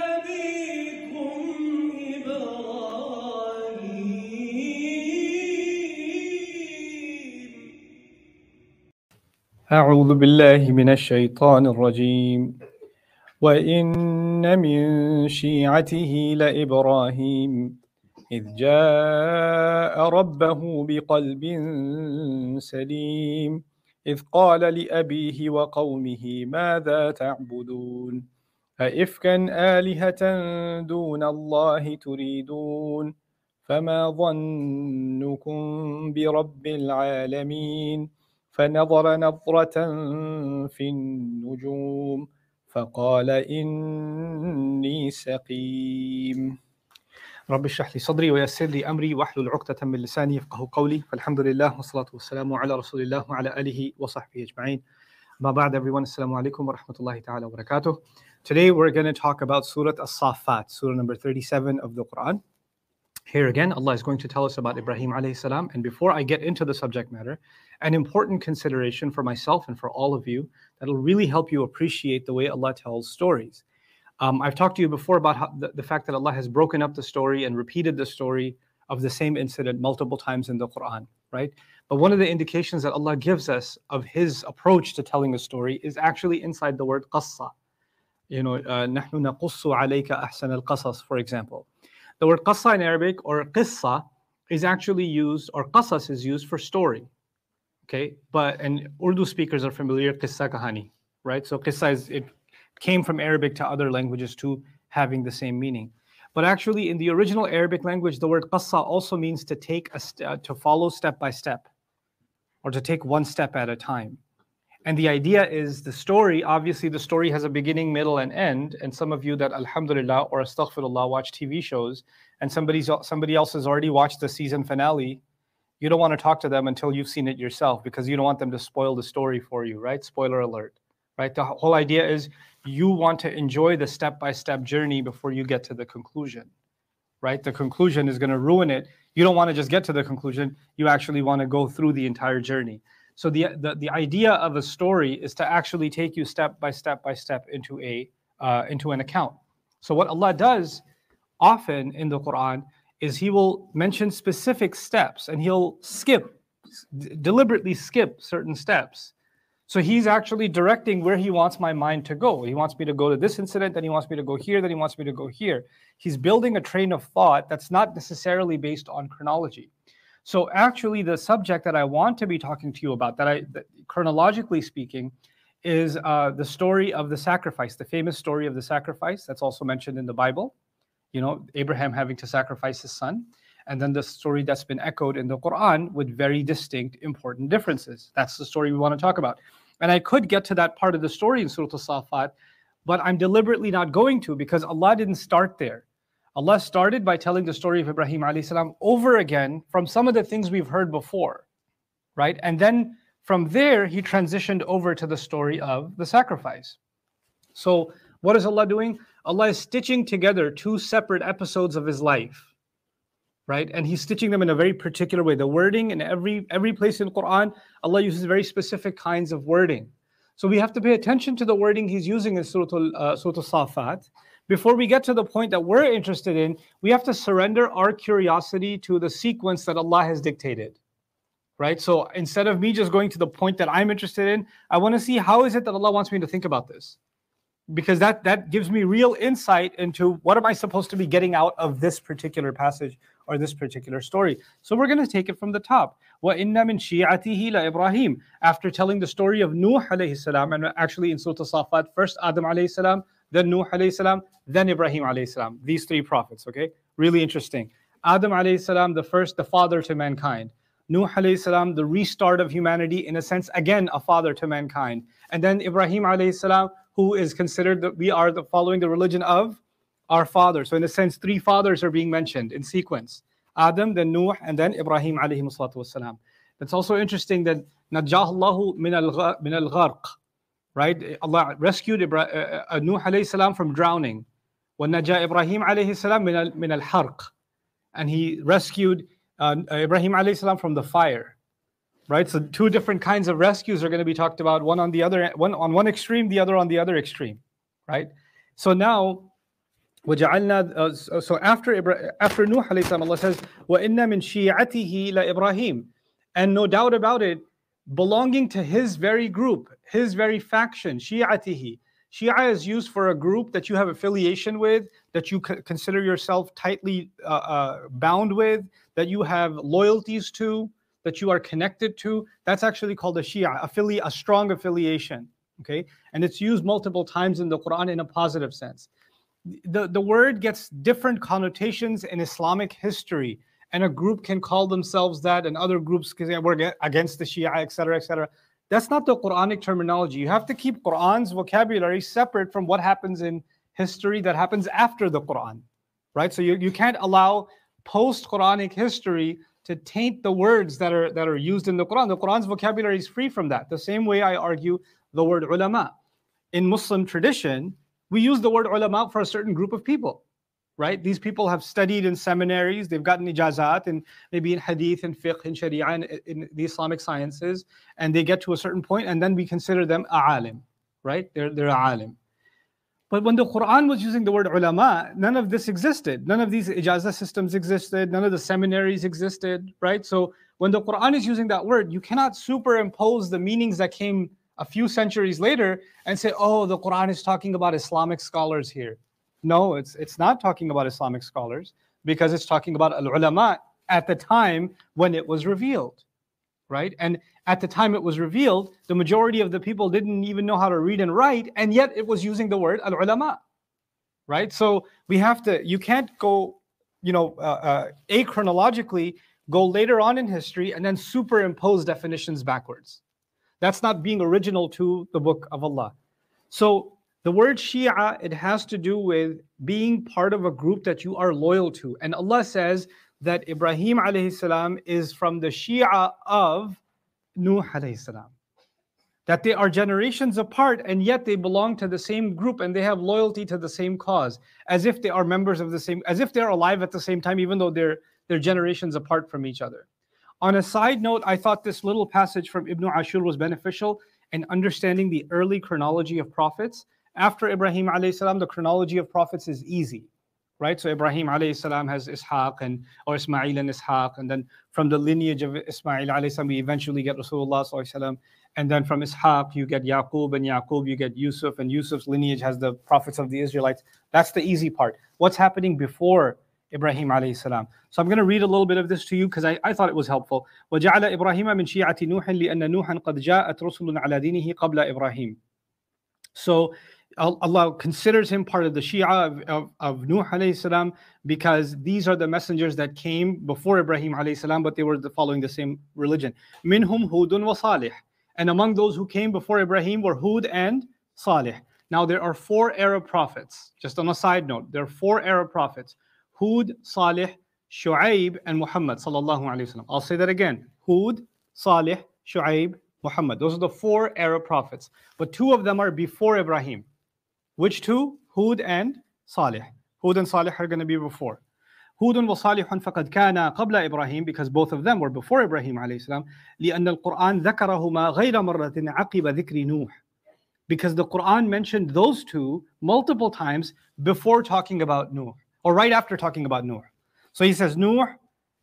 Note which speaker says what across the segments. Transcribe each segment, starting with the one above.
Speaker 1: أبيكم إبراهيم.
Speaker 2: أعوذ بالله من الشيطان الرجيم. وإن من شيعته لإبراهيم. إذ جاء ربه بقلب سليم. إذ قال لأبيه وقومه ماذا تعبدون؟ أئفكا آلهة دون الله تريدون؟ فما ظنكم برب العالمين؟ فنظر نظرة في النجوم فقال إني سقيم. رب اشرح لي صدري ويسر لي أمري واحلل عقدة من لساني يفقه قولي. فالحمد لله والصلاة والسلام على رسول الله وعلى آله وصحبه أجمعين. ما بعد everyone السلام عليكم ورحمة الله تعالى وبركاته. Today we're going to talk about Surah As-Saffat, Surah number 37 of the Quran. Here again, Allah is going to tell us about Ibrahim alayhi salam. And before I get into the subject matter, an important consideration for myself and for all of you that'll really help you appreciate the way Allah tells stories. Um, I've talked to you before about how, the, the fact that Allah has broken up the story and repeated the story of the same incident multiple times in the Quran, right? But one of the indications that Allah gives us of His approach to telling a story is actually inside the word qassa You know, uh, نحن نقص عليك أحسن القصص, for example. The word qassa in Arabic or qissa is actually used, or qasas is used for story. Okay, but and Urdu speakers are familiar qissa kahani, right? So qissa is it came from Arabic to other languages too, having the same meaning. But actually, in the original Arabic language, the word qassa also means to take a st- uh, to follow step by step, or to take one step at a time. And the idea is the story, obviously, the story has a beginning, middle, and end. And some of you that, alhamdulillah or astaghfirullah, watch TV shows, and somebody's, somebody else has already watched the season finale, you don't want to talk to them until you've seen it yourself because you don't want them to spoil the story for you, right? Spoiler alert, right? The whole idea is you want to enjoy the step by step journey before you get to the conclusion, right? The conclusion is going to ruin it. You don't want to just get to the conclusion, you actually want to go through the entire journey. So the, the the idea of a story is to actually take you step by step by step into a uh, into an account. So what Allah does often in the Quran is He will mention specific steps and He'll skip deliberately skip certain steps. So He's actually directing where He wants my mind to go. He wants me to go to this incident, then He wants me to go here, then He wants me to go here. He's building a train of thought that's not necessarily based on chronology. So actually, the subject that I want to be talking to you about, that I that chronologically speaking, is uh, the story of the sacrifice, the famous story of the sacrifice that's also mentioned in the Bible. You know, Abraham having to sacrifice his son, and then the story that's been echoed in the Quran with very distinct, important differences. That's the story we want to talk about. And I could get to that part of the story in Surah Al-Safat, but I'm deliberately not going to because Allah didn't start there. Allah started by telling the story of Ibrahim salam over again from some of the things we've heard before, right? And then from there, he transitioned over to the story of the sacrifice. So, what is Allah doing? Allah is stitching together two separate episodes of his life, right? And he's stitching them in a very particular way. The wording in every every place in Quran, Allah uses very specific kinds of wording. So we have to pay attention to the wording he's using in Surah Al- uh, Surah Al-Safat before we get to the point that we're interested in, we have to surrender our curiosity to the sequence that Allah has dictated. Right? So instead of me just going to the point that I'm interested in, I want to see how is it that Allah wants me to think about this? Because that that gives me real insight into what am I supposed to be getting out of this particular passage or this particular story. So we're going to take it from the top. وَإِنَّ مِن شِيعَتِهِ لَإِبْرَاهِيمَ After telling the story of Nuh alayhi salam, and actually in Surah Safat, first Adam alayhi salam, then Nuh alayhi salam, then Ibrahim alayhi salam. These three prophets, okay? Really interesting. Adam alayhi salam, the first, the father to mankind. Nuh alayhi salam, the restart of humanity, in a sense, again, a father to mankind. And then Ibrahim alayhi salam, who is considered that we are the following the religion of our father. So in a sense, three fathers are being mentioned in sequence. Adam, then Nuh, and then Ibrahim alayhi salatu wasalam. That's also interesting that Najah min al-gharq, right? Allah rescued Ibra- uh, Nuh alayhi salam from drowning. وَنَجَى Ibrahim alayhi salam min al- min al-harq. And he rescued uh, Ibrahim alayhi salam from the fire. Right? So two different kinds of rescues are going to be talked about, one on the other one on one extreme, the other on the other extreme. Right? So now, وجعلنا uh, so after after Nuh alayhi salam, Allah says, وَإِنَّ مِن شِيعَتِهِ لَإِبْرَاهِيمَ And no doubt about it, belonging to his very group, his very faction, shi'atihi. Shia is used for a group that you have affiliation with, that you consider yourself tightly uh, uh, bound with, that you have loyalties to, that you are connected to. That's actually called a Shia, affili- a strong affiliation. Okay, and it's used multiple times in the Quran in a positive sense. The, the word gets different connotations in Islamic history and a group can call themselves that, and other groups can say we're against the Shia, etc., etc. That's not the Quranic terminology. You have to keep Quran's vocabulary separate from what happens in history that happens after the Quran, right? So you, you can't allow post-Quranic history to taint the words that are that are used in the Quran. The Quran's vocabulary is free from that. The same way I argue the word ulama. In Muslim tradition, we use the word ulama for a certain group of people right? These people have studied in seminaries, they've gotten ijazat and maybe in hadith and fiqh and sharia and in the Islamic sciences, and they get to a certain point, and then we consider them alim, right? They're, they're alim. But when the Quran was using the word ulama, none of this existed. None of these ijazah systems existed. None of the seminaries existed, right? So when the Quran is using that word, you cannot superimpose the meanings that came a few centuries later and say, oh, the Quran is talking about Islamic scholars here. No, it's it's not talking about Islamic scholars because it's talking about al ulama at the time when it was revealed, right? And at the time it was revealed, the majority of the people didn't even know how to read and write, and yet it was using the word al ulama, right? So we have to. You can't go, you know, uh, uh, achronologically go later on in history and then superimpose definitions backwards. That's not being original to the book of Allah. So the word Shia, it has to do with being part of a group that you are loyal to. And Allah says that Ibrahim alayhi salam is from the Shia of Nuh alayhi salam. That they are generations apart and yet they belong to the same group and they have loyalty to the same cause, as if they are members of the same, as if they're alive at the same time, even though they're they're generations apart from each other. On a side note, I thought this little passage from Ibn Ashur was beneficial in understanding the early chronology of prophets after Ibrahim alayhi salam, the chronology of prophets is easy, right? So Ibrahim alayhi salam has Ishaq and or Ismail and Ishaq, and then from the lineage of Ismail alayhi salam, we eventually get Rasulullah sallallahu and then from Ishaq you get Yaqub, and Yaqub you get Yusuf, and Yusuf's lineage has the prophets of the Israelites. That's the easy part. What's happening before Ibrahim alayhi salam. So I'm going to read a little bit of this to you because I, I thought it was helpful. وجعل إبراهيم من شيعة نوح لأن نوحا قد جاءت رسل على دينه قبل إبراهيم. So Allah considers him part of the Shia of, of, of Nuh alayhi salam because these are the messengers that came before Ibrahim but they were following the same religion. Minhum Hudun wa Salih. And among those who came before Ibrahim were Hud and Salih. Now there are four Arab prophets. Just on a side note, there are four Arab prophets. Hud, Salih, Shu'aib, and Muhammad sallallahu wasallam. I'll say that again. Hud, Salih, Shu'aib, Muhammad. Those are the four Arab prophets. But two of them are before Ibrahim. Which two? Hud and Salih. Hud and Salih are going to be before. هود وصالح فقد كان قبل إبراهيم because both of them were before Ibrahim عليه السلام لأن القرآن ذكرهما غير مرة عقب ذكر نوح because the Quran mentioned those two multiple times before talking about Nuh or right after talking about Nuh. So he says Nuh,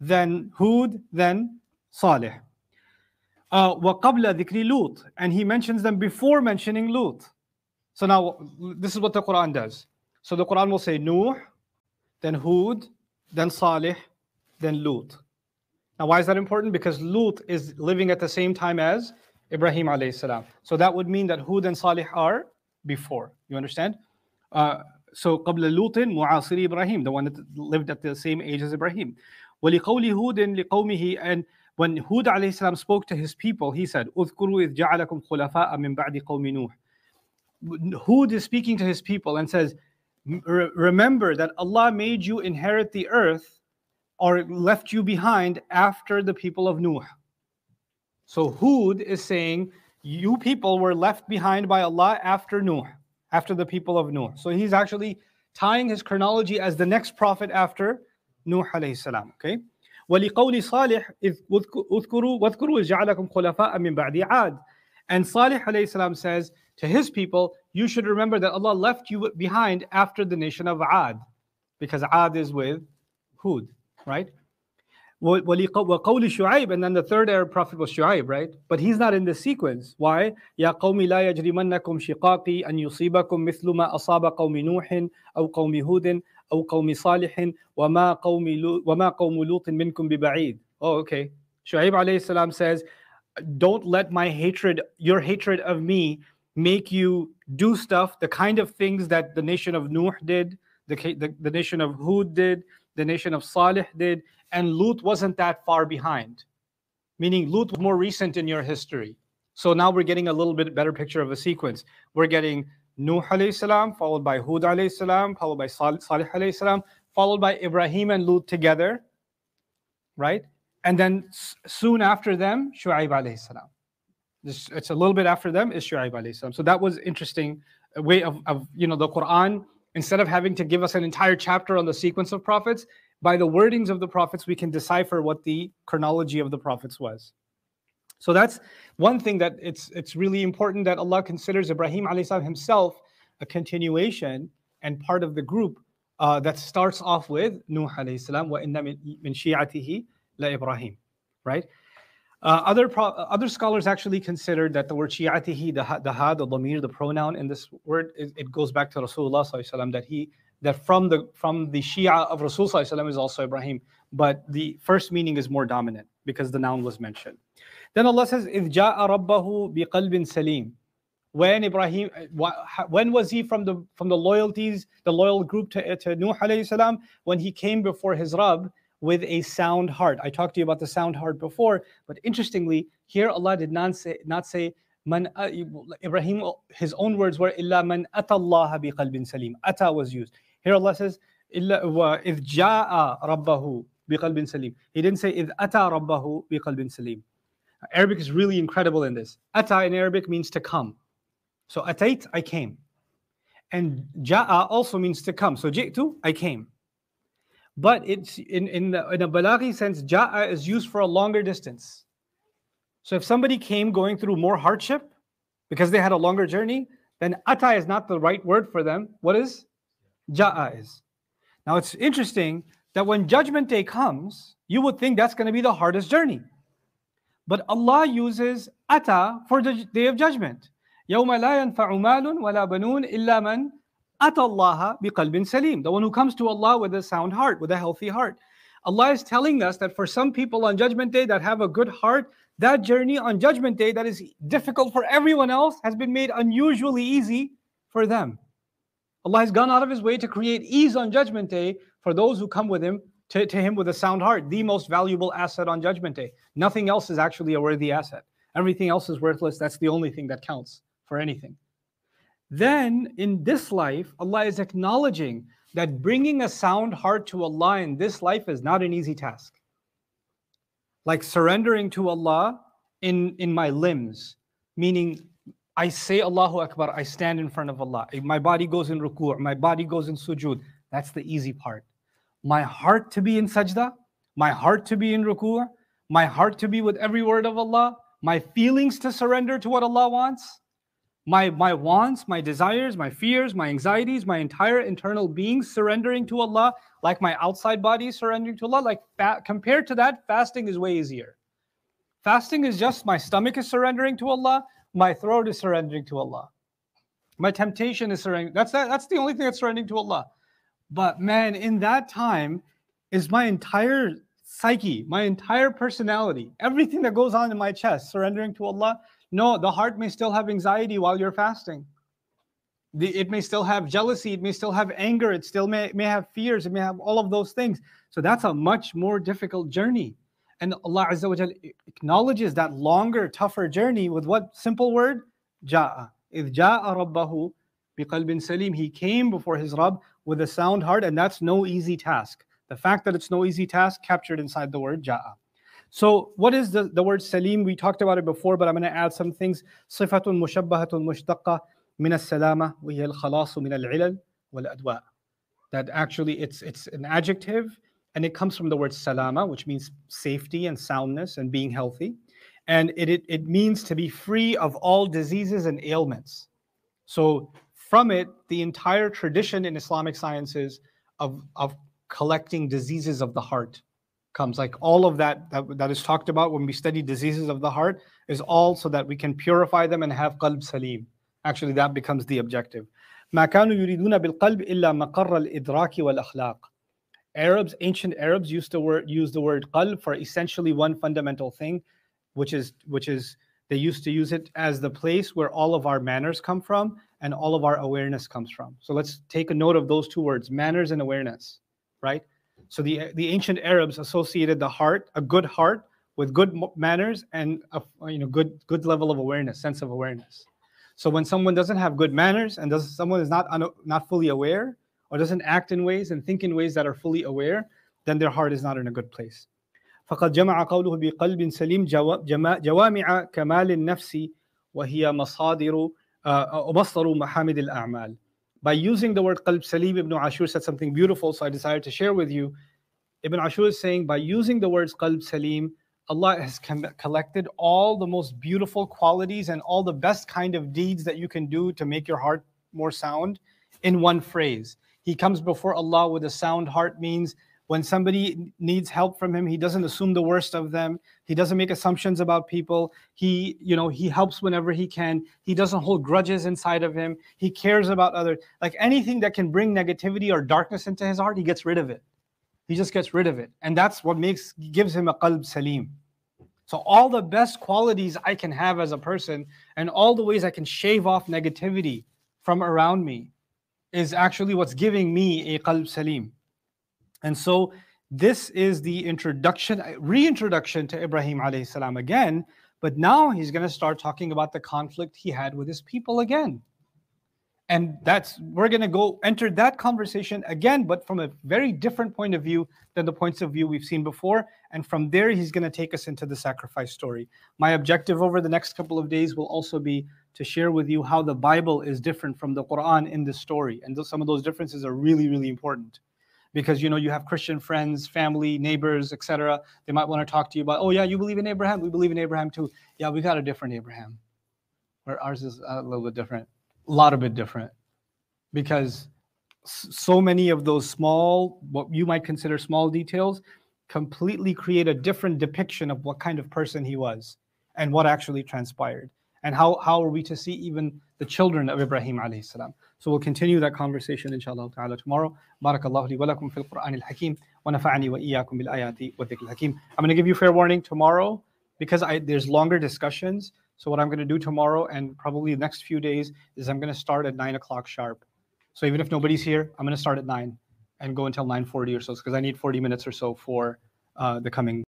Speaker 2: then Hud, then Salih. Uh, وقبل ذكر لوط and he mentions them before mentioning Lut. So now this is what the Quran does. So the Quran will say Nuh, then Hud, then Salih, then Lut. Now why is that important? Because Lut is living at the same time as Ibrahim alayhi salam. So that would mean that Hud and Salih are before. You understand? Uh, so قبل لوط معاصر Ibrahim, the one that lived at the same age as Ibrahim. ولقول هود لقومه and when Hud alayhi salam spoke to his people, he said, اذكروا إذ جعلكم خلفاء من بعد قوم نوح Hud is speaking to his people and says, Remember that Allah made you inherit the earth or left you behind after the people of Nuh. So Hud is saying, You people were left behind by Allah after Nuh, after the people of Nuh. So he's actually tying his chronology as the next prophet after Nuh alayhi salam. Okay? ولقول صالح إذ اذكروا واذكروا جعلكم خلفاء من بعد عاد. And Salih alayhi salam says, to his people, you should remember that Allah left you behind after the nation of Ad, because Ad is with Hud, right? وقول شعيب and then the third Arab prophet was Shu'aib right but he's not in this sequence why يا قوم لا يجرمنكم شقاقي أن يصيبكم مثل ما أصاب قوم نوح أو قوم هود أو قوم صالح وما قوم وما قوم لوط منكم ببعيد oh okay Shu'aib alayhi salam says don't let my hatred your hatred of me make you do stuff the kind of things that the nation of Nuh did the, the, the nation of Hud did the nation of Salih did and Lut wasn't that far behind, meaning Lut was more recent in your history. So now we're getting a little bit better picture of a sequence. We're getting Nuh alayhi salam, followed by Hud alayhi salam, followed by Salih alayhi salam, followed by Ibrahim and Lut together, right? And then soon after them, Shu'aib alayhi salam. This, it's a little bit after them is Shu'aib. So that was interesting way of, of you know the Quran instead of having to give us an entire chapter on the sequence of prophets, by the wordings of the prophets, we can decipher what the chronology of the prophets was. So that's one thing that it's it's really important that Allah considers Ibrahim salam himself a continuation and part of the group uh, that starts off with Nuh alayhi salam wa inna min shi'atihi la Ibrahim, right? Uh, other pro- uh, other scholars actually considered that the word shi'atihi, the, "ha" the damir, the pronoun in this word, it, it goes back to Rasulullah sallam, that he that from the from the Shia of Rasulullah is also Ibrahim, but the first meaning is more dominant because the noun was mentioned. Then Allah says, "If ja'a rabbahu biqalbin salim." When Ibrahim, uh, when was he from the from the loyalties, the loyal group to, to Nuh alayhi salam? When he came before his Rabb with a sound heart. I talked to you about the sound heart before, but interestingly, here Allah did not say not say man uh, Ibrahim uh, his own words were illa man atallaha biqalbin salim. Ata was used. Here Allah says illa wa if ja'a rabbahu biqalbin salim. He didn't say id ata rabbahu biqalbin salim. Arabic is really incredible in this. Ata in Arabic means to come. So atait I came. And ja'a also means to come. So jitu I came But it's in, in, the, in a balaghi sense, ja'a is used for a longer distance. So if somebody came going through more hardship because they had a longer journey, then ata is not the right word for them. What is? Ja'a is. Now it's interesting that when judgment day comes, you would think that's going to be the hardest journey. But Allah uses ata for the day of judgment. يوم لا ينفع مال ولا بنون إلا من Atallaha biqalbin salim, the one who comes to Allah with a sound heart, with a healthy heart. Allah is telling us that for some people on Judgment Day that have a good heart, that journey on Judgment Day that is difficult for everyone else has been made unusually easy for them. Allah has gone out of His way to create ease on Judgment Day for those who come with Him to, to Him with a sound heart, the most valuable asset on Judgment Day. Nothing else is actually a worthy asset. Everything else is worthless. That's the only thing that counts for anything. Then in this life, Allah is acknowledging that bringing a sound heart to Allah in this life is not an easy task. Like surrendering to Allah in, in my limbs, meaning I say Allahu Akbar, I stand in front of Allah. My body goes in ruku', my body goes in sujud. That's the easy part. My heart to be in sajda, my heart to be in ruku', my heart to be with every word of Allah, my feelings to surrender to what Allah wants, my, my wants, my desires, my fears, my anxieties, my entire internal being surrendering to Allah, like my outside body surrendering to Allah. Like fa- compared to that, fasting is way easier. Fasting is just my stomach is surrendering to Allah, my throat is surrendering to Allah. My temptation is surrendering. That's that, that's the only thing that's surrendering to Allah. But man, in that time is my entire psyche, my entire personality, everything that goes on in my chest, surrendering to Allah. No, the heart may still have anxiety while you're fasting. The, it may still have jealousy, it may still have anger, it still may, may have fears, it may have all of those things. So that's a much more difficult journey. And Allah Azza wa Jal acknowledges that longer, tougher journey with what simple word? Ja'a. If ja'a rabbahu biqalbin salim. He came before his Rabb with a sound heart, and that's no easy task. The fact that it's no easy task captured inside the word ja'a. So, what is the, the word salim? We talked about it before, but I'm going to add some things. صفة مشبهة مشتقة من السلامة وهي الخلاص من العلل والأدواء. That actually it's it's an adjective and it comes from the word salama, which means safety and soundness and being healthy. And it, it, it means to be free of all diseases and ailments. So from it, the entire tradition in Islamic sciences of, of collecting diseases of the heart comes. Like all of that, that that is talked about when we study diseases of the heart is all so that we can purify them and have qalb salim. Actually, that becomes the objective. ما كانوا يريدون بالقلب إلا مقر الإدراك والأخلاق. Arabs, ancient Arabs used the word use the word qalb for essentially one fundamental thing, which is which is they used to use it as the place where all of our manners come from and all of our awareness comes from. So let's take a note of those two words, manners and awareness, right? So the the ancient Arabs associated the heart, a good heart, with good manners and a you know good good level of awareness, sense of awareness. So when someone doesn't have good manners and does someone is not not fully aware or doesn't act in ways and think in ways that are fully aware, then their heart is not in a good place. فقد جمع قوله بقلب سليم جوامع كمال النفس وهي مصادر ومصدر محامد الأعمال. by using the word qalb salim, Ibn Ashur said something beautiful, so I decided to share with you. Ibn Ashur is saying by using the words qalb salim, Allah has collected all the most beautiful qualities and all the best kind of deeds that you can do to make your heart more sound in one phrase. He comes before Allah with a sound heart means when somebody needs help from him, he doesn't assume the worst of them. He doesn't make assumptions about people. He, you know, he helps whenever he can. He doesn't hold grudges inside of him. He cares about others. Like anything that can bring negativity or darkness into his heart, he gets rid of it. He just gets rid of it. And that's what makes gives him a qalb salim. So all the best qualities I can have as a person and all the ways I can shave off negativity from around me is actually what's giving me a qalb salim. And so this is the introduction, uh, reintroduction to Ibrahim alayhi salam again, but now he's going to start talking about the conflict he had with his people again. And that's we're going to go enter that conversation again but from a very different point of view than the points of view we've seen before. And from there he's going to take us into the sacrifice story. My objective over the next couple of days will also be to share with you how the bible is different from the quran in this story. And some of those differences are really really important because you know you have christian friends family neighbors etc they might want to talk to you about oh yeah you believe in abraham we believe in abraham too. Yeah we got a different abraham. Where ours is a little bit different a lot of bit different. Because so many of those small, what you might consider small details, completely create a different depiction of what kind of person he was and what actually transpired. And how, how are we to see even the children of Ibrahim alayhi salam? So we'll continue that conversation inshallah ta'ala tomorrow. Barakallahu li wa lakum fil Qur'an al-Hakim wa nafa'ani wa iyyakum bil ayati wa dhikr hakim I'm going to give you fair warning tomorrow because I, there's longer discussions. So what I'm going to do tomorrow and probably the next few days is I'm going to start at nine o'clock sharp. So even if nobody's here, I'm going to start at nine and go until 9:40 or so because I need 40 minutes or so for uh, the coming